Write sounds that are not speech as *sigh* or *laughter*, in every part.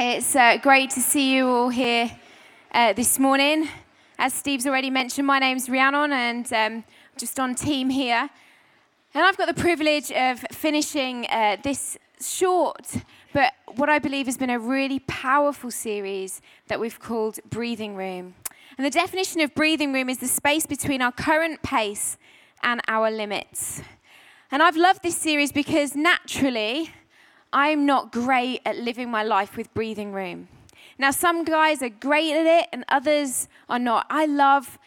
It's uh, great to see you all here uh, this morning. As Steve's already mentioned, my name's Rhiannon and um, just on team here. And I've got the privilege of finishing uh, this short, but what I believe has been a really powerful series that we've called Breathing Room. And the definition of breathing room is the space between our current pace and our limits. And I've loved this series because naturally, I'm not great at living my life with breathing room. Now, some guys are great at it and others are not. I love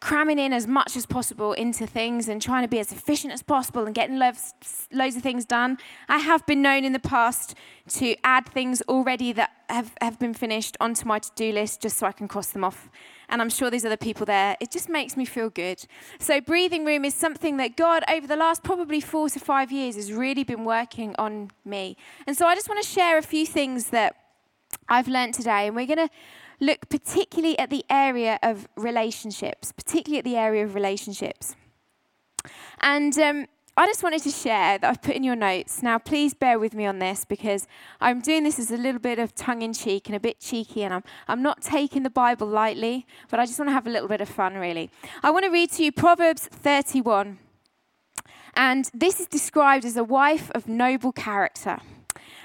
cramming in as much as possible into things and trying to be as efficient as possible and getting loads, loads of things done. I have been known in the past to add things already that have, have been finished onto my to do list just so I can cross them off. And I'm sure there's other people there. It just makes me feel good. So, breathing room is something that God, over the last probably four to five years, has really been working on me. And so, I just want to share a few things that I've learned today. And we're going to look particularly at the area of relationships, particularly at the area of relationships. And um, I just wanted to share that I've put in your notes. Now, please bear with me on this because I'm doing this as a little bit of tongue in cheek and a bit cheeky, and I'm, I'm not taking the Bible lightly, but I just want to have a little bit of fun, really. I want to read to you Proverbs 31. And this is described as a wife of noble character.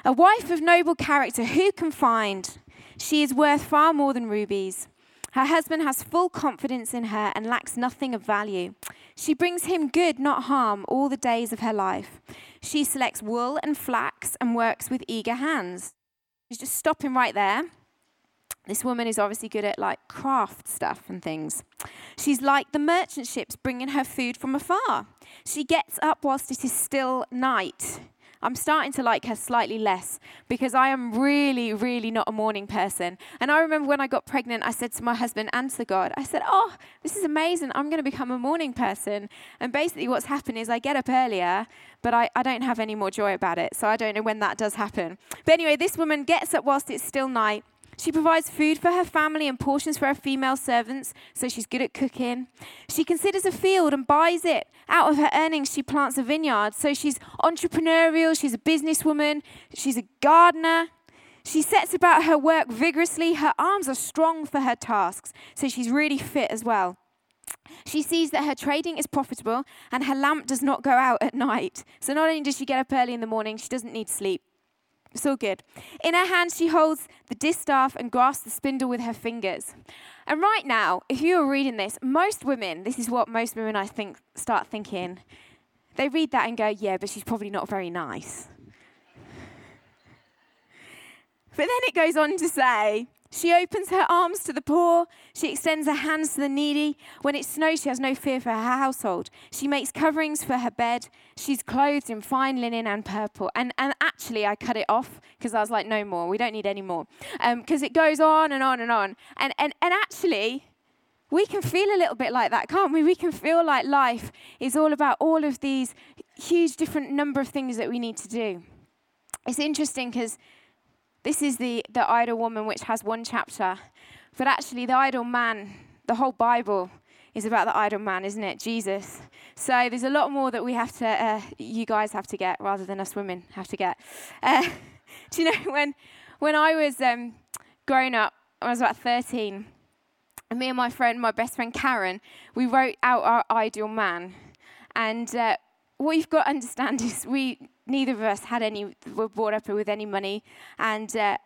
A wife of noble character, who can find? She is worth far more than rubies. Her husband has full confidence in her and lacks nothing of value. She brings him good, not harm, all the days of her life. She selects wool and flax and works with eager hands. She's just stopping right there. This woman is obviously good at like craft stuff and things. She's like the merchant ships bringing her food from afar. She gets up whilst it is still night. I'm starting to like her slightly less because I am really, really not a morning person. And I remember when I got pregnant, I said to my husband and to God, I said, Oh, this is amazing. I'm going to become a morning person. And basically, what's happened is I get up earlier, but I, I don't have any more joy about it. So I don't know when that does happen. But anyway, this woman gets up whilst it's still night. She provides food for her family and portions for her female servants, so she's good at cooking. She considers a field and buys it. Out of her earnings, she plants a vineyard. So she's entrepreneurial, she's a businesswoman, she's a gardener. She sets about her work vigorously. Her arms are strong for her tasks, so she's really fit as well. She sees that her trading is profitable and her lamp does not go out at night. So not only does she get up early in the morning, she doesn't need sleep. It's all good. In her hand, she holds the distaff and grasps the spindle with her fingers. And right now, if you are reading this, most women, this is what most women I think start thinking. They read that and go, yeah, but she's probably not very nice. But then it goes on to say, she opens her arms to the poor. She extends her hands to the needy. When it snows, she has no fear for her household. She makes coverings for her bed. She's clothed in fine linen and purple. And, and actually, I cut it off because I was like, no more. We don't need any more. Because um, it goes on and on and on. And, and, and actually, we can feel a little bit like that, can't we? We can feel like life is all about all of these huge different number of things that we need to do. It's interesting because this is the, the idle woman, which has one chapter. But actually, the idle man, the whole Bible is about the idle man, isn't it? Jesus. So there's a lot more that we have to, uh, you guys have to get rather than us women have to get. Uh, *laughs* do you know, when, when I was um, growing up, I was about 13, and me and my friend, my best friend Karen, we wrote out our ideal man. And uh, what you've got to understand *laughs* is we neither of us had any were brought up with any money and uh,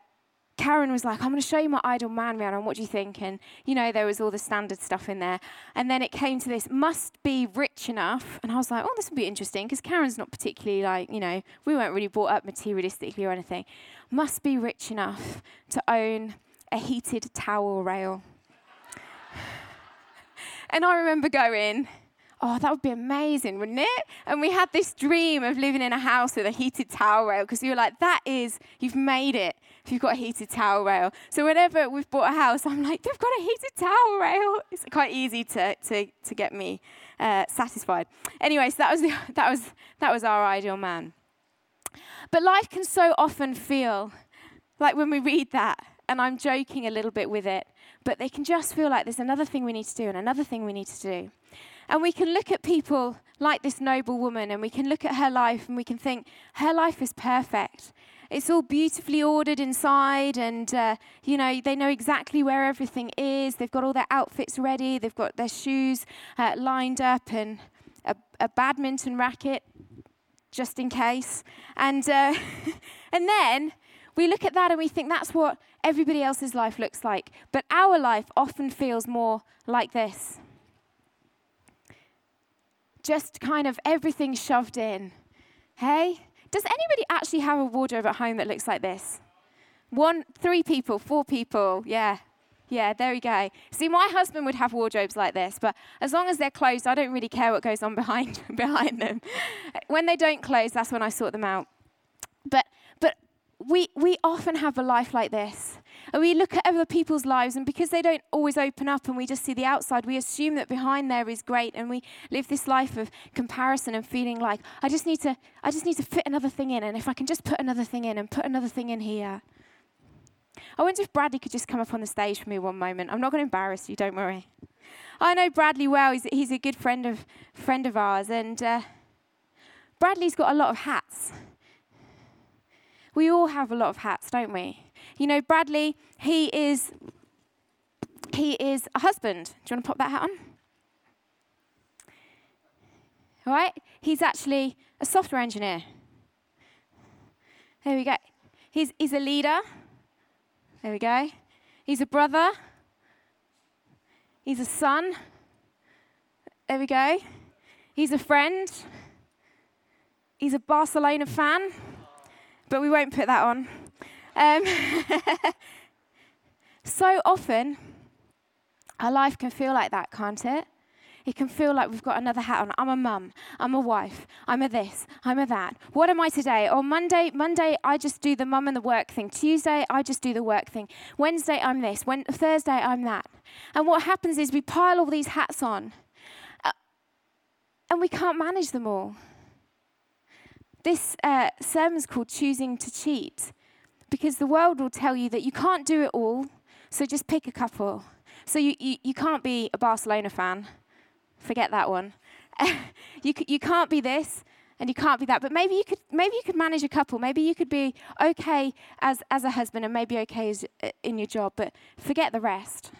Karen was like, I'm going to show you my idle man, Rhiannon. What do you think? And, you know, there was all the standard stuff in there. And then it came to this, must be rich enough. And I was like, oh, this would be interesting because Karen's not particularly like, you know, we weren't really brought up materialistically or anything. Must be rich enough to own a heated towel rail. *sighs* and I remember going, oh, that would be amazing, wouldn't it? And we had this dream of living in a house with a heated towel rail because we were like, that is, you've made it if you've got a heated towel rail. So whenever we've bought a house, I'm like, they've got a heated towel rail. It's quite easy to, to, to get me uh, satisfied. Anyway, so that was, the, *laughs* that, was, that was our ideal man. But life can so often feel like when we read that, and I'm joking a little bit with it, but they can just feel like there's another thing we need to do and another thing we need to do. And we can look at people like this noble woman and we can look at her life and we can think, her life is perfect. It's all beautifully ordered inside, and uh, you know they know exactly where everything is. They've got all their outfits ready. They've got their shoes uh, lined up, and a, a, badminton racket, just in case. And uh, *laughs* and then we look at that and we think that's what everybody else's life looks like. But our life often feels more like this. Just kind of everything shoved in. Hey? Does anybody actually have a wardrobe at home that looks like this? One, three people, four people, yeah. Yeah, there we go. See, my husband would have wardrobes like this, but as long as they're closed, I don't really care what goes on *laughs* behind behind them. When they don't close, that's when I sort them out. But but we we often have a life like this. And we look at other people's lives, and because they don't always open up and we just see the outside, we assume that behind there is great, and we live this life of comparison and feeling like I just need to I just need to fit another thing in, and if I can just put another thing in and put another thing in here. I wonder if Bradley could just come up on the stage for me one moment. I'm not going to embarrass you, don't worry. I know Bradley well. He's, he's a good friend of, friend of ours. And uh, Bradley's got a lot of hats. We all have a lot of hats, don't we? You know, Bradley, he is he is a husband. Do you want to pop that hat on? All right? He's actually a software engineer. There we go. He's, he's a leader. There we go. He's a brother. He's a son. There we go. He's a friend. He's a Barcelona fan, but we won't put that on. Um, *laughs* so often, our life can feel like that, can't it? It can feel like we've got another hat on. I'm a mum. I'm a wife. I'm a this. I'm a that. What am I today? Or Monday, Monday I just do the mum and the work thing. Tuesday I just do the work thing. Wednesday I'm this. When, Thursday I'm that. And what happens is we pile all these hats on, uh, and we can't manage them all. This uh, sermon's called "Choosing to Cheat," because the world will tell you that you can't do it all. So just pick a couple. So you, you, you can't be a Barcelona fan Forget that one. *laughs* you, you can't be this and you can't be that. But maybe you could maybe you could manage a couple. Maybe you could be okay as as a husband and maybe okay as, uh, in your job, but forget the rest.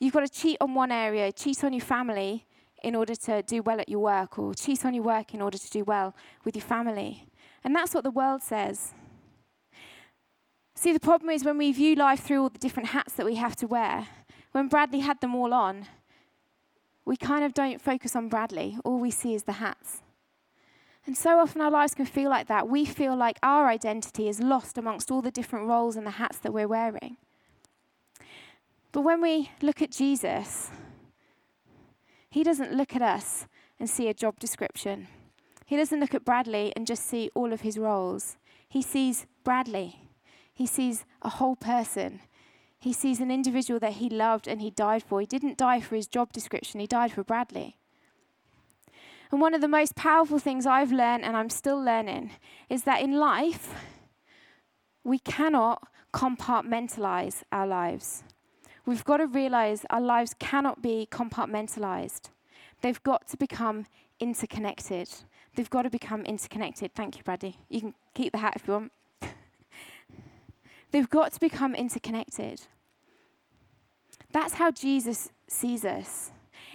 You've got to cheat on one area, cheat on your family in order to do well at your work, or cheat on your work in order to do well with your family. And that's what the world says. See, the problem is when we view life through all the different hats that we have to wear, when Bradley had them all on, we kind of don't focus on Bradley. All we see is the hats. And so often our lives can feel like that. We feel like our identity is lost amongst all the different roles and the hats that we're wearing. But when we look at Jesus, he doesn't look at us and see a job description. He doesn't look at Bradley and just see all of his roles. He sees Bradley. He sees a whole person. He sees an individual that he loved and he died for. He didn't die for his job description, he died for Bradley. And one of the most powerful things I've learned, and I'm still learning, is that in life, we cannot compartmentalize our lives. We've got to realize our lives cannot be compartmentalized. They've got to become interconnected. They've got to become interconnected. Thank you, Bradley. You can keep the hat if you want. They've got to become interconnected. That's how Jesus sees us.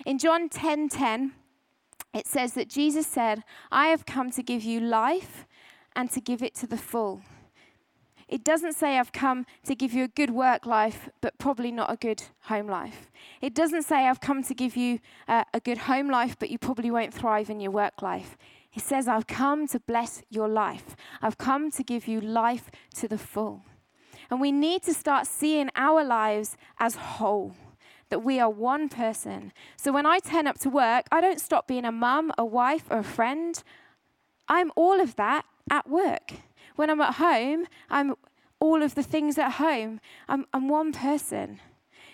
In John 10:10, 10, 10, it says that Jesus said, "I have come to give you life and to give it to the full." It doesn't say I've come to give you a good work life, but probably not a good home life. It doesn't say I've come to give you uh, a good home life, but you probably won't thrive in your work life. It says I've come to bless your life. I've come to give you life to the full. And we need to start seeing our lives as whole, that we are one person. So when I turn up to work, I don't stop being a mum, a wife, or a friend. I'm all of that at work. When I'm at home, I'm all of the things at home. I'm, I'm one person.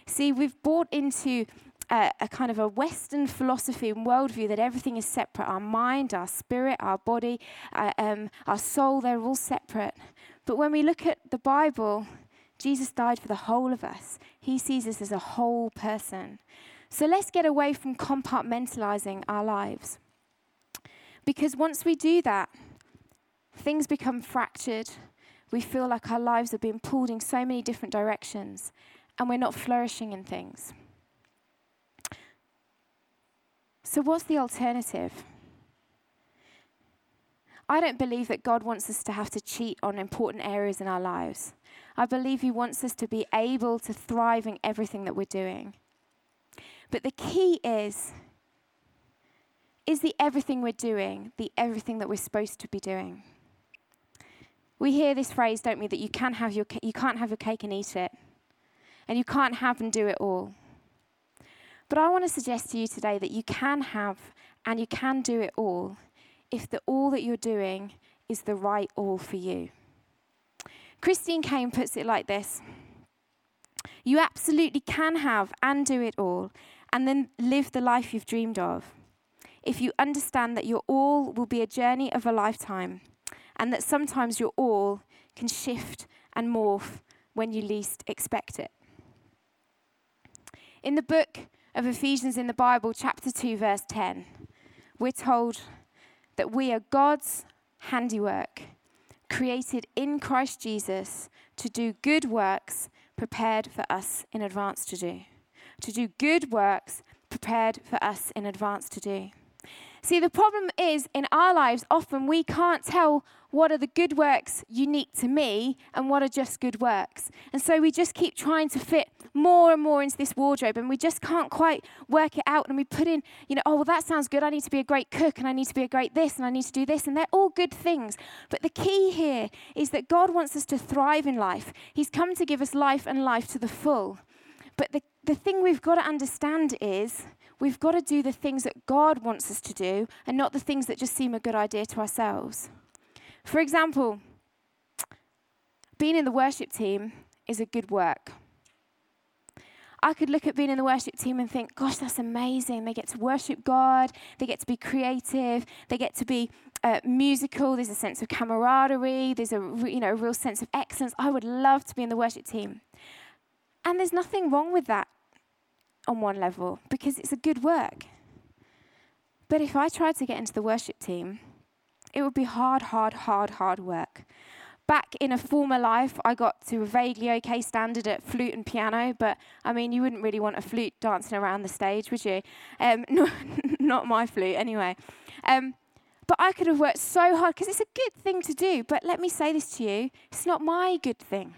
See, we've bought into a, a, kind of a Western philosophy and worldview that everything is separate. Our mind, our spirit, our body, uh, um, our soul, they're all separate. But when we look at the Bible, Jesus died for the whole of us. He sees us as a whole person. So let's get away from compartmentalizing our lives. Because once we do that, things become fractured. We feel like our lives are being pulled in so many different directions, and we're not flourishing in things. So, what's the alternative? I don't believe that God wants us to have to cheat on important areas in our lives. I believe He wants us to be able to thrive in everything that we're doing. But the key is is the everything we're doing the everything that we're supposed to be doing? We hear this phrase, don't we, that you, can have your, you can't have your cake and eat it, and you can't have and do it all. But I want to suggest to you today that you can have and you can do it all if the all that you're doing is the right all for you. Christine Caine puts it like this You absolutely can have and do it all, and then live the life you've dreamed of. If you understand that your all will be a journey of a lifetime, and that sometimes your all can shift and morph when you least expect it. In the book of Ephesians in the Bible, chapter 2, verse 10, we're told that we are God's handiwork, created in Christ Jesus to do good works prepared for us in advance to do. To do good works prepared for us in advance to do. See, the problem is in our lives, often we can't tell what are the good works unique to me and what are just good works. And so we just keep trying to fit more and more into this wardrobe and we just can't quite work it out. And we put in, you know, oh, well, that sounds good. I need to be a great cook and I need to be a great this and I need to do this. And they're all good things. But the key here is that God wants us to thrive in life. He's come to give us life and life to the full. But the, the thing we've got to understand is we've got to do the things that God wants us to do and not the things that just seem a good idea to ourselves. For example, being in the worship team is a good work. I could look at being in the worship team and think, gosh, that's amazing. They get to worship God, they get to be creative, they get to be uh, musical. There's a sense of camaraderie, there's a, you know, a real sense of excellence. I would love to be in the worship team. And there's nothing wrong with that on one level because it's a good work. But if I tried to get into the worship team, it would be hard, hard, hard, hard work. Back in a former life, I got to a vaguely okay standard at flute and piano, but I mean, you wouldn't really want a flute dancing around the stage, would you? Um, *laughs* no, not my flute, anyway. Um, but I could have worked so hard because it's a good thing to do. But let me say this to you it's not my good thing.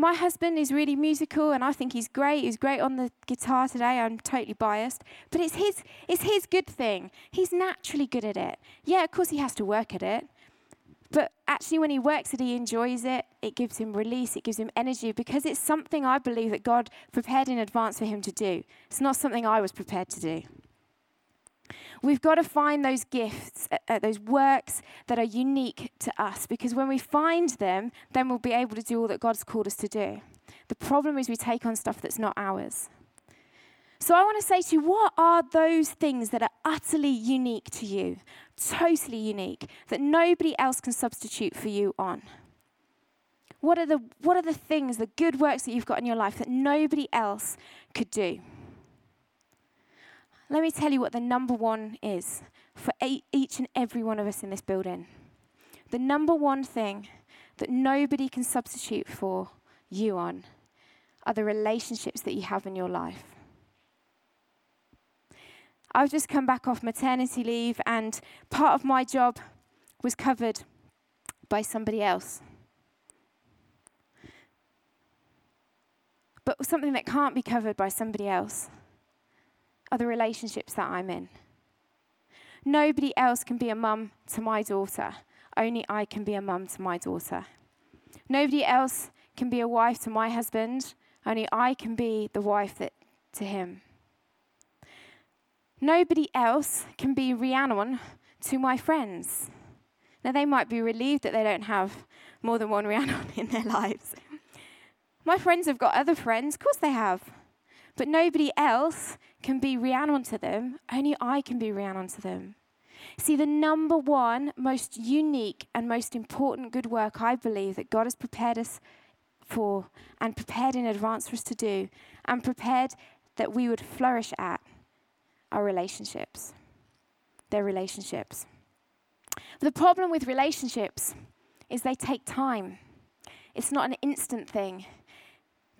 My husband is really musical and I think he's great. He's great on the guitar today. I'm totally biased. But it's his, it's his good thing. He's naturally good at it. Yeah, of course, he has to work at it. But actually, when he works it, he enjoys it. It gives him release, it gives him energy because it's something I believe that God prepared in advance for him to do. It's not something I was prepared to do. We've got to find those gifts, uh, uh, those works that are unique to us, because when we find them, then we'll be able to do all that God's called us to do. The problem is we take on stuff that's not ours. So I want to say to you, what are those things that are utterly unique to you, totally unique, that nobody else can substitute for you on? What are the, what are the things, the good works that you've got in your life that nobody else could do? Let me tell you what the number one is for each and every one of us in this building. The number one thing that nobody can substitute for you on are the relationships that you have in your life. I've just come back off maternity leave, and part of my job was covered by somebody else. But something that can't be covered by somebody else are the relationships that I'm in. Nobody else can be a mum to my daughter. Only I can be a mum to my daughter. Nobody else can be a wife to my husband. Only I can be the wife that, to him. Nobody else can be Rhiannon to my friends. Now, they might be relieved that they don't have more than one Rhiannon *laughs* in their lives. My friends have got other friends, of course they have. But nobody else can be Rhiannon to them, only I can be Rhiannon to them. See, the number one, most unique, and most important good work I believe that God has prepared us for and prepared in advance for us to do and prepared that we would flourish at are relationships. They're relationships. The problem with relationships is they take time. It's not an instant thing.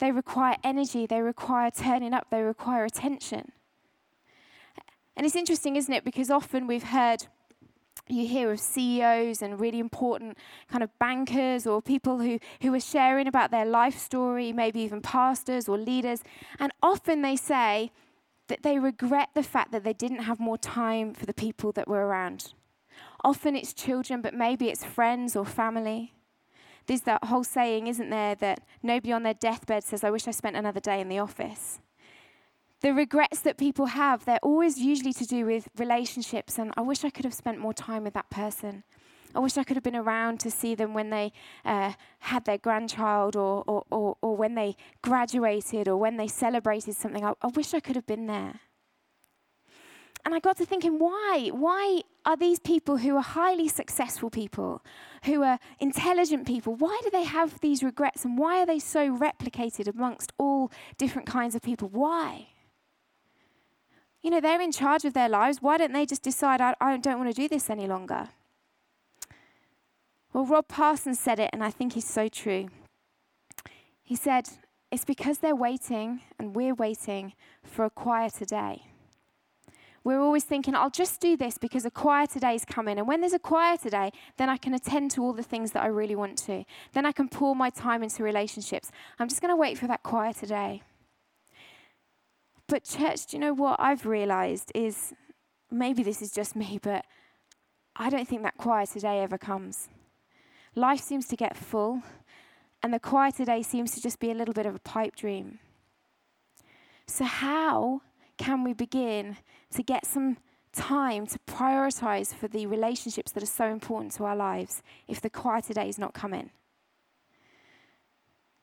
They require energy, they require turning up, they require attention. And it's interesting, isn't it? Because often we've heard, you hear of CEOs and really important kind of bankers or people who, who are sharing about their life story, maybe even pastors or leaders. And often they say that they regret the fact that they didn't have more time for the people that were around. Often it's children, but maybe it's friends or family. There's that whole saying, isn't there, that nobody on their deathbed says, I wish I spent another day in the office. The regrets that people have, they're always usually to do with relationships, and I wish I could have spent more time with that person. I wish I could have been around to see them when they uh, had their grandchild or, or, or, or, when they graduated or when they celebrated something. I, I wish I could have been there. And I got to thinking, why? Why are these people who are highly successful people, who are intelligent people, why do they have these regrets and why are they so replicated amongst all different kinds of people? Why? You know, they're in charge of their lives. Why don't they just decide, I, I don't want to do this any longer? Well, Rob Parsons said it, and I think he's so true. He said, It's because they're waiting and we're waiting for a quieter day. We're always thinking, I'll just do this because a quieter day is coming. And when there's a quieter day, then I can attend to all the things that I really want to. Then I can pour my time into relationships. I'm just going to wait for that quieter day. But, church, do you know what I've realized is maybe this is just me, *laughs* but I don't think that quieter day ever comes. Life seems to get full, and the quieter day seems to just be a little bit of a pipe dream. So, how can we begin to get some time to prioritize for the relationships that are so important to our lives if the quieter day is not coming?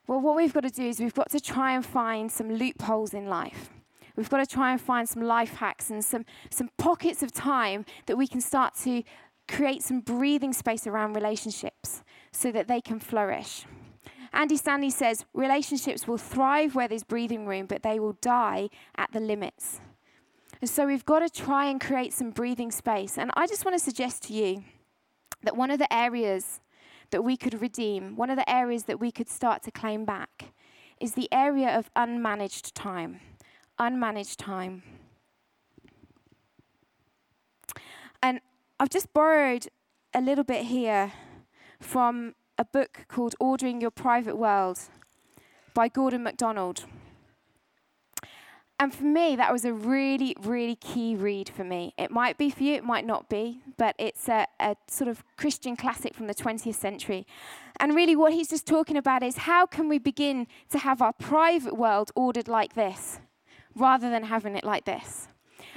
Well, what we've got to do is we've got to try and find some loopholes in life. We've got to try and find some life hacks and some, some pockets of time that we can start to create some breathing space around relationships so that they can flourish. Andy Stanley says relationships will thrive where there's breathing room, but they will die at the limits. And so we've got to try and create some breathing space. And I just want to suggest to you that one of the areas that we could redeem, one of the areas that we could start to claim back, is the area of unmanaged time. Unmanaged time. And I've just borrowed a little bit here from a book called Ordering Your Private World by Gordon MacDonald. And for me, that was a really, really key read for me. It might be for you, it might not be, but it's a, a, sort of Christian classic from the 20th century. And really, what he's just talking about is how can we begin to have our private world ordered like this rather than having it like this?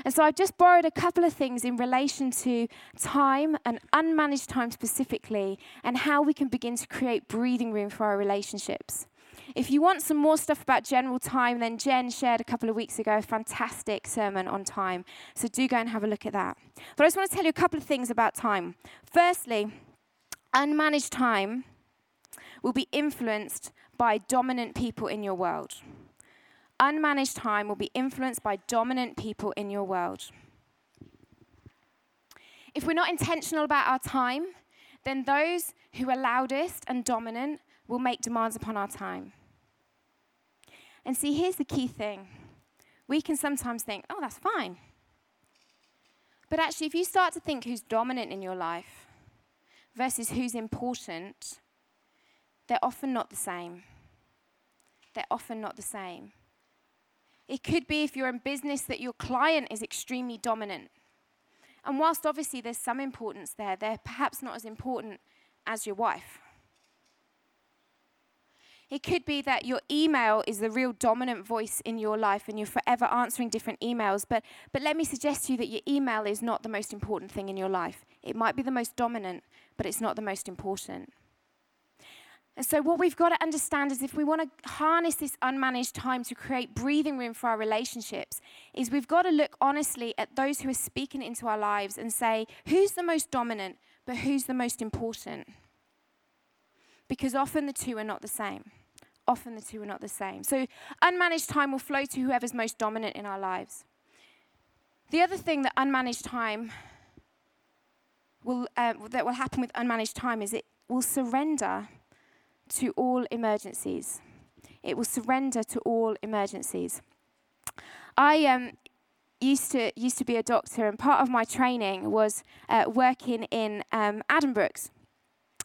And so I've just borrowed a couple of things in relation to time and unmanaged time specifically, and how we can begin to create breathing room for our relationships. If you want some more stuff about general time, then Jen shared a couple of weeks ago a fantastic sermon on time. So do go and have a look at that. But I just want to tell you a couple of things about time. Firstly, unmanaged time will be influenced by dominant people in your world unmanaged time will be influenced by dominant people in your world. If we're not intentional about our time, then those who are loudest and dominant will make demands upon our time. And see, here's the key thing we can sometimes think, oh, that's fine. But actually, if you start to think who's dominant in your life versus who's important, they're often not the same. They're often not the same. It could be if you're in business that your client is extremely dominant. And whilst obviously there's some importance there, they're perhaps not as important as your wife. It could be that your email is the real dominant voice in your life and you're forever answering different emails. But, but let me suggest to you that your email is not the most important thing in your life. It might be the most dominant, but it's not the most important. And so, what we've got to understand is if we want to harness this unmanaged time to create breathing room for our relationships, is we've got to look honestly at those who are speaking into our lives and say, who's the most dominant, but who's the most important? Because often the two are not the same. Often the two are not the same. So, unmanaged time will flow to whoever's most dominant in our lives. The other thing that unmanaged time will, uh, that will happen with unmanaged time is it will surrender to all emergencies. It will surrender to all emergencies. I um, used to used to be a doctor, and part of my training was uh, working in um, Addenbrooke's,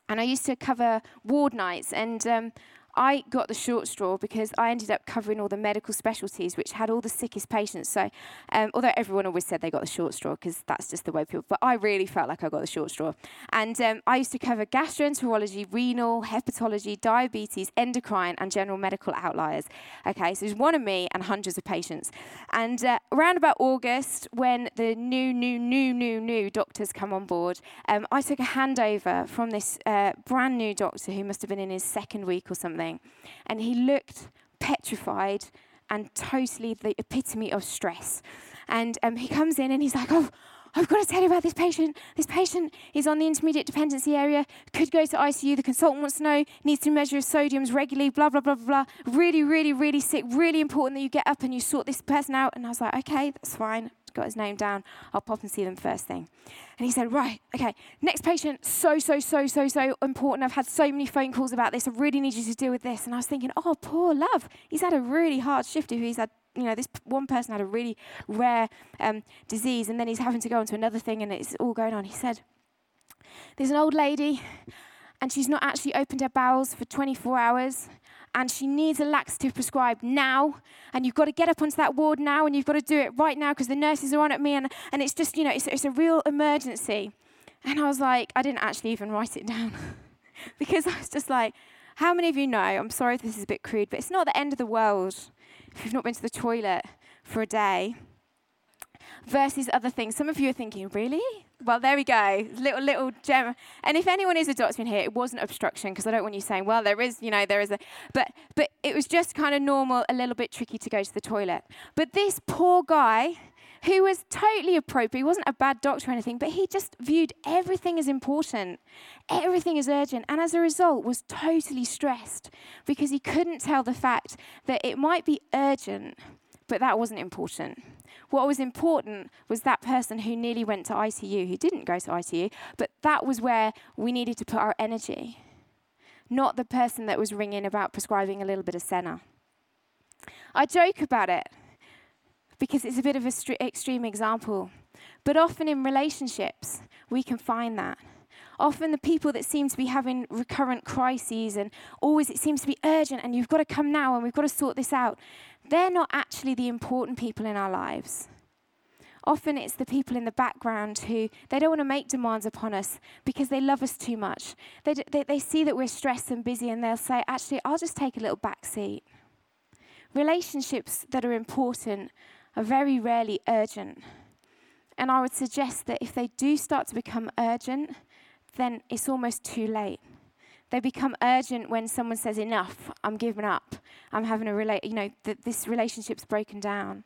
and I used to cover ward nights. And um, I got the short straw because I ended up covering all the medical specialties, which had all the sickest patients. So, um, although everyone always said they got the short straw because that's just the way people, but I really felt like I got the short straw. And um, I used to cover gastroenterology, renal, hepatology, diabetes, endocrine, and general medical outliers. Okay, so there's one of me and hundreds of patients. And uh, around about August, when the new, new, new, new, new doctors come on board, um, I took a handover from this uh, brand new doctor who must have been in his second week or something And he looked petrified and totally the epitome of stress. And um, he comes in and he's like, Oh, I've got to tell you about this patient. This patient is on the intermediate dependency area, could go to ICU. The consultant wants to know, needs to measure his sodiums regularly, blah, blah, blah, blah. Really, really, really sick. Really important that you get up and you sort this person out. And I was like, okay, that's fine got his name down. I'll pop and see them first thing. And he said, Right, okay, next patient, so, so, so, so, so important. I've had so many phone calls about this. I really need you to deal with this. And I was thinking, Oh, poor love. He's had a really hard shift if he's had you know, this one person had a really rare um, disease, and then he's having to go on to another thing, and it's all going on. He said, There's an old lady, and she's not actually opened her bowels for 24 hours, and she needs a laxative prescribed now. And you've got to get up onto that ward now, and you've got to do it right now because the nurses are on at me, and, and it's just, you know, it's, it's a real emergency. And I was like, I didn't actually even write it down *laughs* because I was just like, how many of you know? I'm sorry if this is a bit crude, but it's not the end of the world if you've not been to the toilet for a day versus other things. Some of you are thinking, really? Well, there we go. Little, little gem. And if anyone is a doctor in here, it wasn't obstruction because I don't want you saying, well, there is, you know, there is a. But, but it was just kind of normal, a little bit tricky to go to the toilet. But this poor guy, who was totally appropriate, he wasn't a bad doctor or anything, but he just viewed everything as important, everything as urgent, and as a result was totally stressed because he couldn't tell the fact that it might be urgent, but that wasn't important. What was important was that person who nearly went to ICU, who didn't go to ICU, but that was where we needed to put our energy, not the person that was ringing about prescribing a little bit of Senna. I joke about it because it's a bit of an extreme example, but often in relationships, we can find that. Often the people that seem to be having recurrent crises and always it seems to be urgent and you've got to come now and we've got to sort this out, they're not actually the important people in our lives. Often it's the people in the background who they don't want to make demands upon us because they love us too much. They, they, they see that we're stressed and busy and they'll say, actually, I'll just take a little back seat. Relationships that are important are very rarely urgent. And I would suggest that if they do start to become urgent, then it's almost too late. They become urgent when someone says, Enough, I'm giving up. I'm having a relate, you know, th- this relationship's broken down.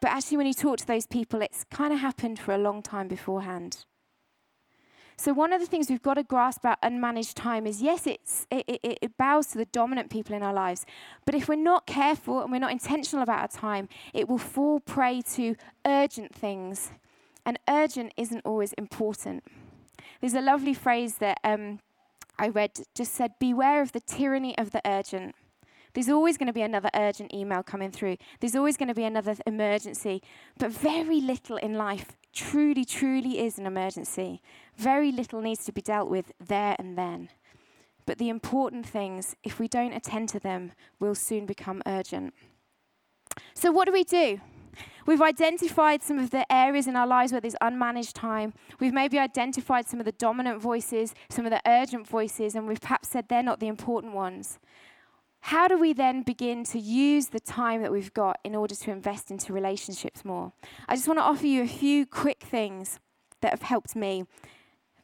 But actually, when you talk to those people, it's kind of happened for a long time beforehand. So, one of the things we've got to grasp about unmanaged time is yes, it's, it, it, it, bows to the dominant people in our lives. But if we're not careful and we're not intentional about our time, it will fall prey to urgent things. And urgent isn't always important. There's a lovely phrase that um, I read just said, Beware of the tyranny of the urgent. There's always going to be another urgent email coming through. There's always going to be another emergency. But very little in life truly, truly is an emergency. Very little needs to be dealt with there and then. But the important things, if we don't attend to them, will soon become urgent. So, what do we do? We've identified some of the areas in our lives where there's unmanaged time. We've maybe identified some of the dominant voices, some of the urgent voices, and we've perhaps said they're not the important ones. How do we then begin to use the time that we've got in order to invest into relationships more? I just want to offer you a few quick things that have helped me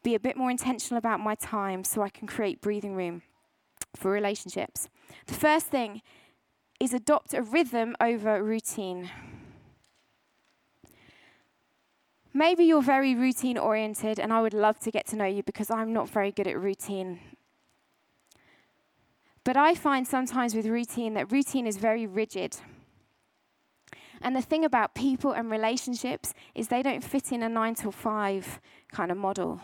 be a bit more intentional about my time so I can create breathing room for relationships. The first thing is adopt a rhythm over routine. Maybe you're very routine oriented, and I would love to get to know you because I'm not very good at routine. But I find sometimes with routine that routine is very rigid. And the thing about people and relationships is they don't fit in a nine to five kind of model.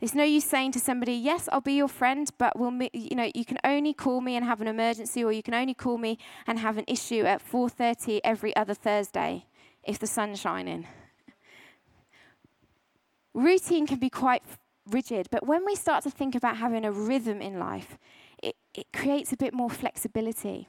It's no use saying to somebody, "Yes, I'll be your friend, but we'll, you know, you can only call me and have an emergency, or you can only call me and have an issue at 4:30 every other Thursday if the sun's shining." Routine can be quite rigid, but when we start to think about having a rhythm in life, it, it creates a bit more flexibility.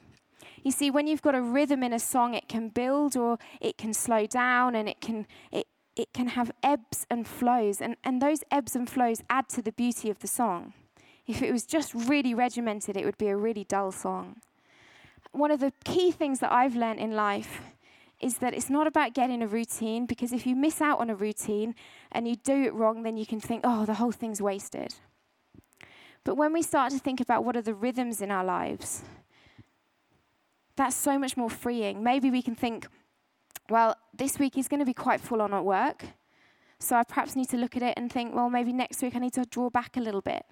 You see, when you've got a rhythm in a song, it can build or it can slow down and it can, it, it can have ebbs and flows. And, and those ebbs and flows add to the beauty of the song. If it was just really regimented, it would be a really dull song. One of the key things that I've learned in life is that it's not about getting a routine, because if you miss out on a routine and you do it wrong, then you can think, oh, the whole thing's wasted. But when we start to think about what are the rhythms in our lives, that's so much more freeing. Maybe we can think, well, this week is going to be quite full on at work. So I perhaps need to look at it and think, well, maybe next week I need to draw back a little bit.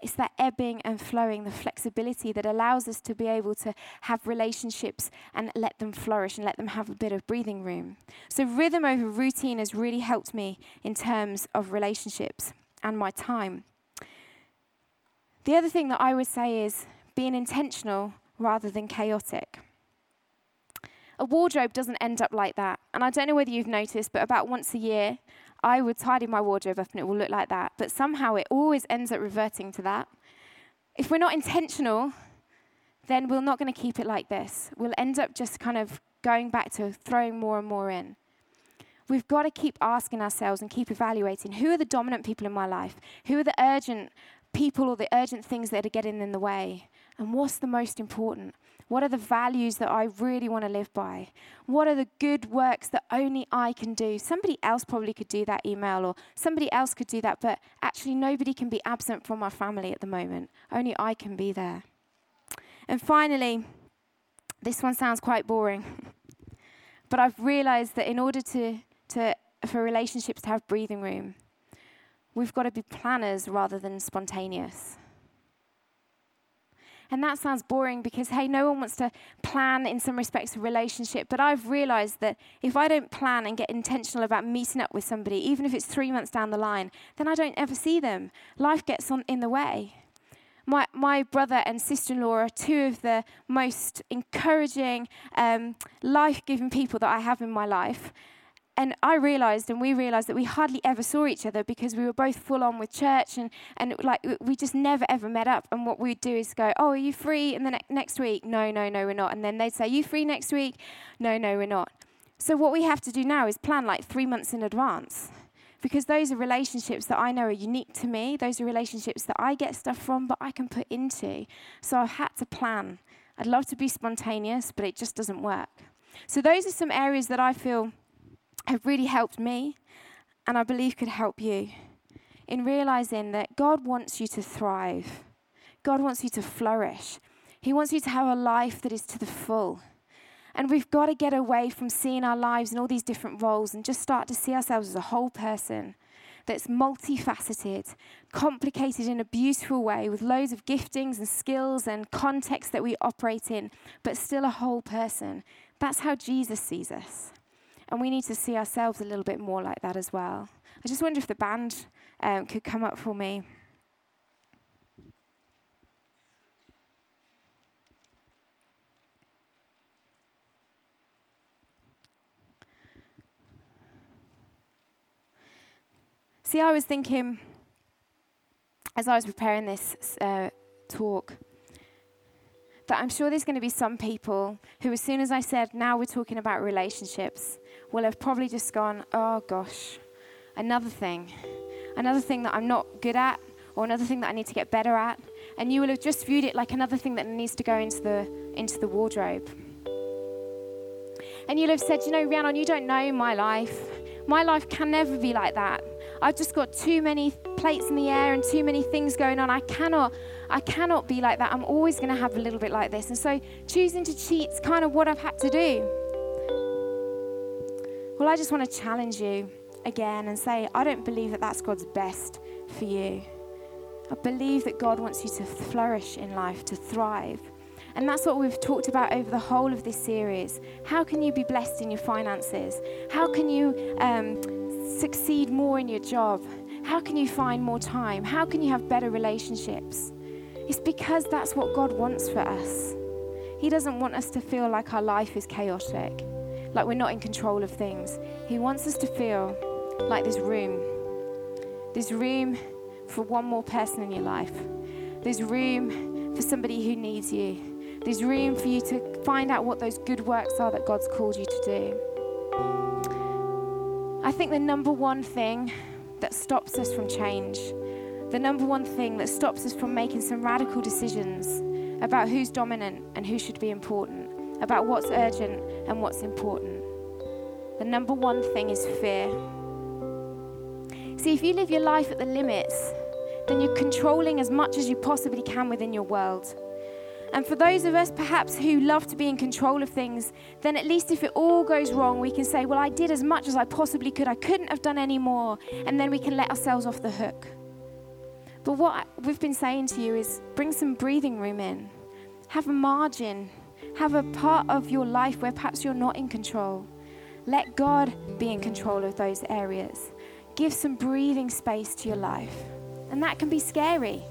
It's that ebbing and flowing, the flexibility that allows us to be able to have relationships and let them flourish and let them have a bit of breathing room. So, rhythm over routine has really helped me in terms of relationships and my time. The other thing that I would say is being intentional rather than chaotic. A wardrobe doesn't end up like that. And I don't know whether you've noticed, but about once a year, I would tidy my wardrobe up and it will look like that. But somehow it always ends up reverting to that. If we're not intentional, then we're not going to keep it like this. We'll end up just kind of going back to throwing more and more in. We've got to keep asking ourselves and keep evaluating who are the dominant people in my life? Who are the urgent people or the urgent things that are getting in the way? And what's the most important? What are the values that I really want to live by? What are the good works that only I can do? Somebody else probably could do that email or somebody else could do that, but actually, nobody can be absent from our family at the moment. Only I can be there. And finally, this one sounds quite boring, *laughs* but I've realized that in order to, to, for relationships to have breathing room, we've got to be planners rather than spontaneous. And that sounds boring because, hey, no one wants to plan in some respects a relationship. But I've realized that if I don't plan and get intentional about meeting up with somebody, even if it's three months down the line, then I don't ever see them. Life gets on in the way. My, my brother and sister in law are two of the most encouraging, um, life giving people that I have in my life and I realized, and we realized that we hardly ever saw each other because we were both full on with church, and, and like we just never ever met up. And what we'd do is go, "Oh, are you free?" And the ne- next week, "No, no, no, we're not." And then they'd say, "You free next week?" "No, no, we're not." So what we have to do now is plan like three months in advance, because those are relationships that I know are unique to me. Those are relationships that I get stuff from, but I can put into. So I've had to plan. I'd love to be spontaneous, but it just doesn't work. So those are some areas that I feel have really helped me and I believe could help you in realizing that God wants you to thrive. God wants you to flourish. He wants you to have a life that is to the full. And we've got to get away from seeing our lives in all these different roles and just start to see ourselves as a whole person that's multifaceted, complicated in a beautiful way, with loads of giftings and skills and contexts that we operate in, but still a whole person. That's how Jesus sees us. And we need to see ourselves a little bit more like that as well. I just wonder if the band um, could come up for me. See, I was thinking as I was preparing this uh, talk that I'm sure there's going to be some people who, as soon as I said, now we're talking about relationships, will have probably just gone, oh gosh, another thing, another thing that I'm not good at, or another thing that I need to get better at. And you will have just viewed it like another thing that needs to go into the, into the wardrobe. And you'll have said, you know, Rhiannon, you don't know my life. My life can never be like that. I've just got too many plates in the air and too many things going on. I cannot, I cannot be like that. I'm always going to have a little bit like this. And so choosing to cheat is kind of what I've had to do. Well, I just want to challenge you again and say, I don't believe that that's God's best for you. I believe that God wants you to flourish in life, to thrive. And that's what we've talked about over the whole of this series. How can you be blessed in your finances? How can you um, succeed more in your job? How can you find more time? How can you have better relationships? It's because that's what God wants for us. He doesn't want us to feel like our life is chaotic, like we're not in control of things. He wants us to feel like there's room. There's room for one more person in your life. There's room for somebody who needs you. There's room for you to find out what those good works are that God's called you to do. I think the number one thing that stops us from change, the number one thing that stops us from making some radical decisions about who's dominant and who should be important, about what's urgent and what's important. The number one thing is fear. See, if you live your life at the limits, then you're controlling as much as you possibly can within your world. And for those of us perhaps who love to be in control of things, then at least if it all goes wrong, we can say, Well, I did as much as I possibly could. I couldn't have done any more. And then we can let ourselves off the hook. But what we've been saying to you is bring some breathing room in, have a margin, have a part of your life where perhaps you're not in control. Let God be in control of those areas. Give some breathing space to your life. And that can be scary.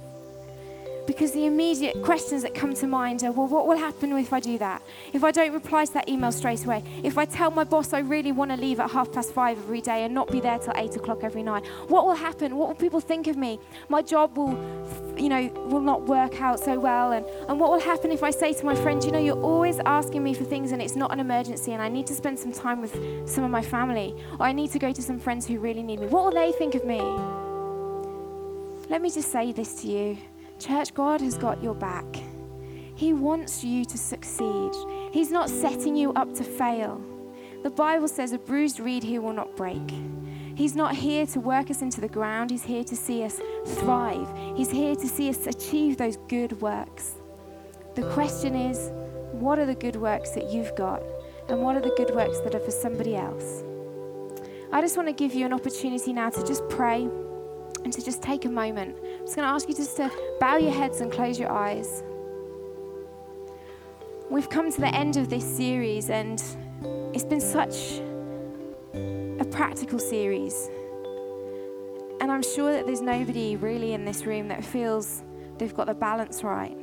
Because the immediate questions that come to mind are well, what will happen if I do that? If I don't reply to that email straight away? If I tell my boss I really want to leave at half past five every day and not be there till eight o'clock every night? What will happen? What will people think of me? My job will, you know, will not work out so well. And, and what will happen if I say to my friend, you know, you're always asking me for things and it's not an emergency and I need to spend some time with some of my family or I need to go to some friends who really need me? What will they think of me? Let me just say this to you. Church, God has got your back. He wants you to succeed. He's not setting you up to fail. The Bible says, a bruised reed he will not break. He's not here to work us into the ground. He's here to see us thrive. He's here to see us achieve those good works. The question is, what are the good works that you've got? And what are the good works that are for somebody else? I just want to give you an opportunity now to just pray and to just take a moment. I'm just going to ask you just to bow your heads and close your eyes. We've come to the end of this series, and it's been such a practical series. And I'm sure that there's nobody really in this room that feels they've got the balance right.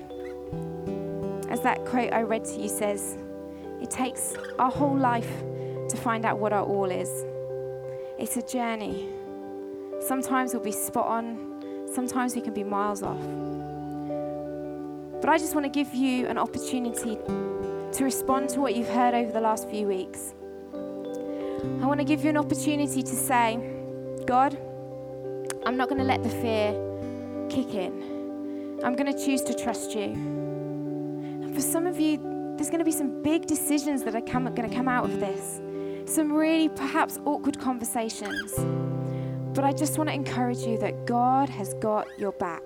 As that quote I read to you says, it takes our whole life to find out what our all is. It's a journey. Sometimes we'll be spot on, sometimes we can be miles off. But I just want to give you an opportunity to respond to what you've heard over the last few weeks. I want to give you an opportunity to say, God, I'm not going to let the fear kick in. I'm going to choose to trust you. And for some of you, there's going to be some big decisions that are come, going to come out of this. Some really perhaps awkward conversations. But I just want to encourage you that God has got your back.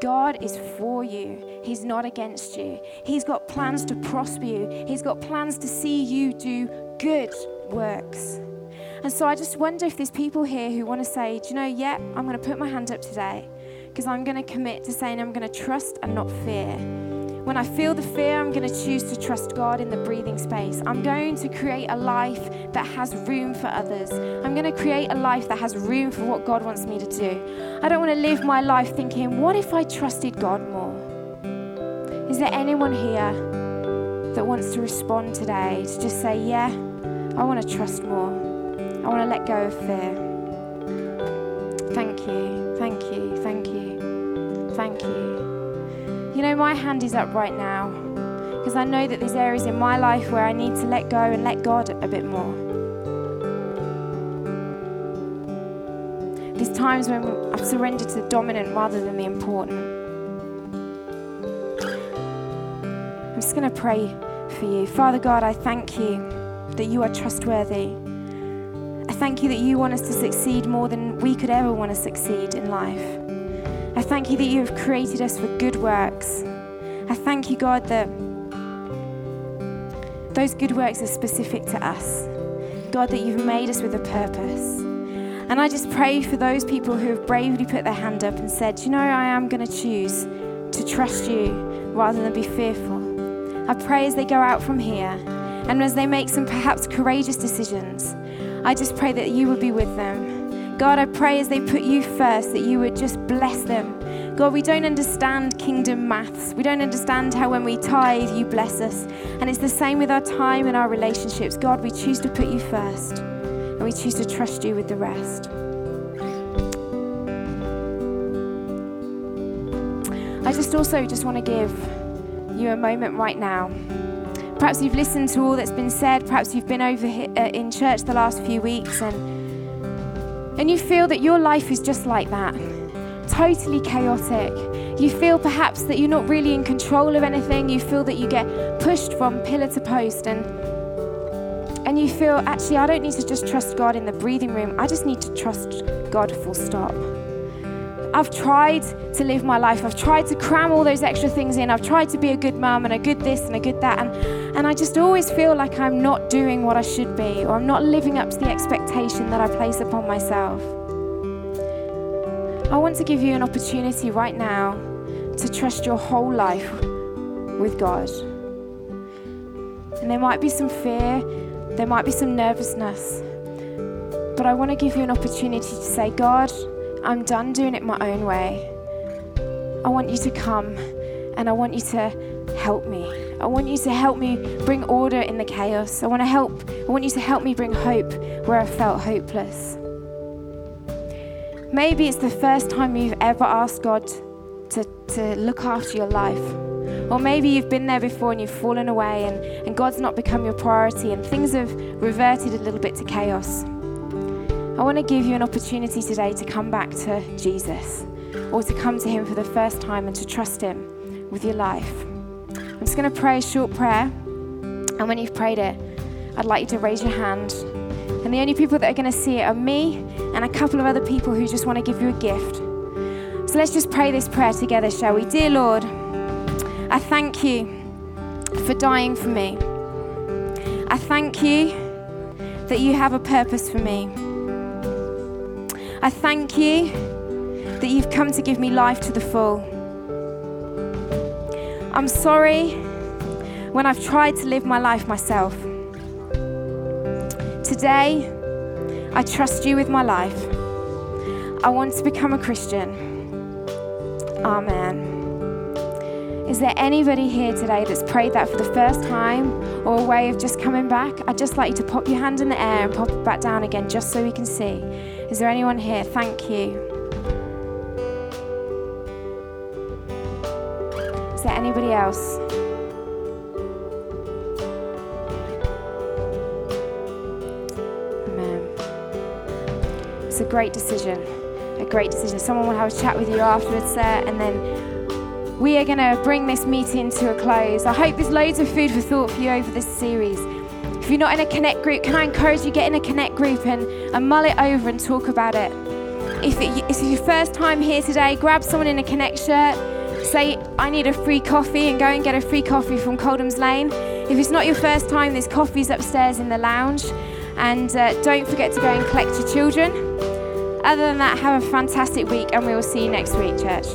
God is for you. He's not against you. He's got plans to prosper you. He's got plans to see you do good works. And so I just wonder if there's people here who want to say, do you know, yeah, I'm going to put my hand up today because I'm going to commit to saying I'm going to trust and not fear. When I feel the fear, I'm going to choose to trust God in the breathing space. I'm going to create a life that has room for others. I'm going to create a life that has room for what God wants me to do. I don't want to live my life thinking, what if I trusted God more? Is there anyone here that wants to respond today to just say, yeah, I want to trust more? I want to let go of fear. Thank you, You know, my hand is up right now because I know that there's areas in my life where I need to let go and let God a bit more. There's times when I've surrendered to the dominant rather than the important. I'm just going to pray for you. Father God, I thank you that you are trustworthy. I thank you that you want us to succeed more than we could ever want to succeed in life. I thank you that you have created us for good works. I thank you, God, that those good works are specific to us. God, that you've made us with a purpose. And I just pray for those people who have bravely put their hand up and said, You know, I am going to choose to trust you rather than be fearful. I pray as they go out from here and as they make some perhaps courageous decisions, I just pray that you would be with them. God, I pray as they put you first that you would just bless them. God, we don't understand kingdom maths. We don't understand how when we tithe, you bless us. And it's the same with our time and our relationships. God, we choose to put you first and we choose to trust you with the rest. I just also just want to give you a moment right now. Perhaps you've listened to all that's been said. Perhaps you've been over uh, in church the last few weeks and and you feel that your life is just like that. Totally chaotic. You feel perhaps that you're not really in control of anything. You feel that you get pushed from pillar to post and and you feel actually I don't need to just trust God in the breathing room. I just need to trust God full stop. I've tried to live my life. I've tried to cram all those extra things in. I've tried to be a good mum and a good this and a good that. And, and I just always feel like I'm not doing what I should be or I'm not living up to the expectation that I place upon myself. I want to give you an opportunity right now to trust your whole life with God. And there might be some fear, there might be some nervousness, but I want to give you an opportunity to say, God, I'm done doing it my own way. I want you to come and I want you to help me. I want you to help me bring order in the chaos. I want to help. I want you to help me bring hope where I felt hopeless. Maybe it's the first time you've ever asked God to, to look after your life. Or maybe you've been there before and you've fallen away and, and God's not become your priority and things have reverted a little bit to chaos. I want to give you an opportunity today to come back to Jesus or to come to Him for the first time and to trust Him with your life. I'm just going to pray a short prayer, and when you've prayed it, I'd like you to raise your hand. And the only people that are going to see it are me and a couple of other people who just want to give you a gift. So let's just pray this prayer together, shall we? Dear Lord, I thank you for dying for me. I thank you that you have a purpose for me. I thank you that you've come to give me life to the full. I'm sorry when I've tried to live my life myself. Today, I trust you with my life. I want to become a Christian. Amen. Is there anybody here today that's prayed that for the first time or a way of just coming back? I'd just like you to pop your hand in the air and pop it back down again just so we can see. Is there anyone here? Thank you. Anybody else? Amen. It's a great decision. A great decision. Someone will have a chat with you afterwards there, and then we are going to bring this meeting to a close. I hope there's loads of food for thought for you over this series. If you're not in a connect group, can I encourage you to get in a connect group and, and mull it over and talk about it? If, it, if it's your first time here today, grab someone in a connect shirt, say, I need a free coffee, and go and get a free coffee from Coldham's Lane. If it's not your first time, there's coffees upstairs in the lounge. And uh, don't forget to go and collect your children. Other than that, have a fantastic week, and we will see you next week, church.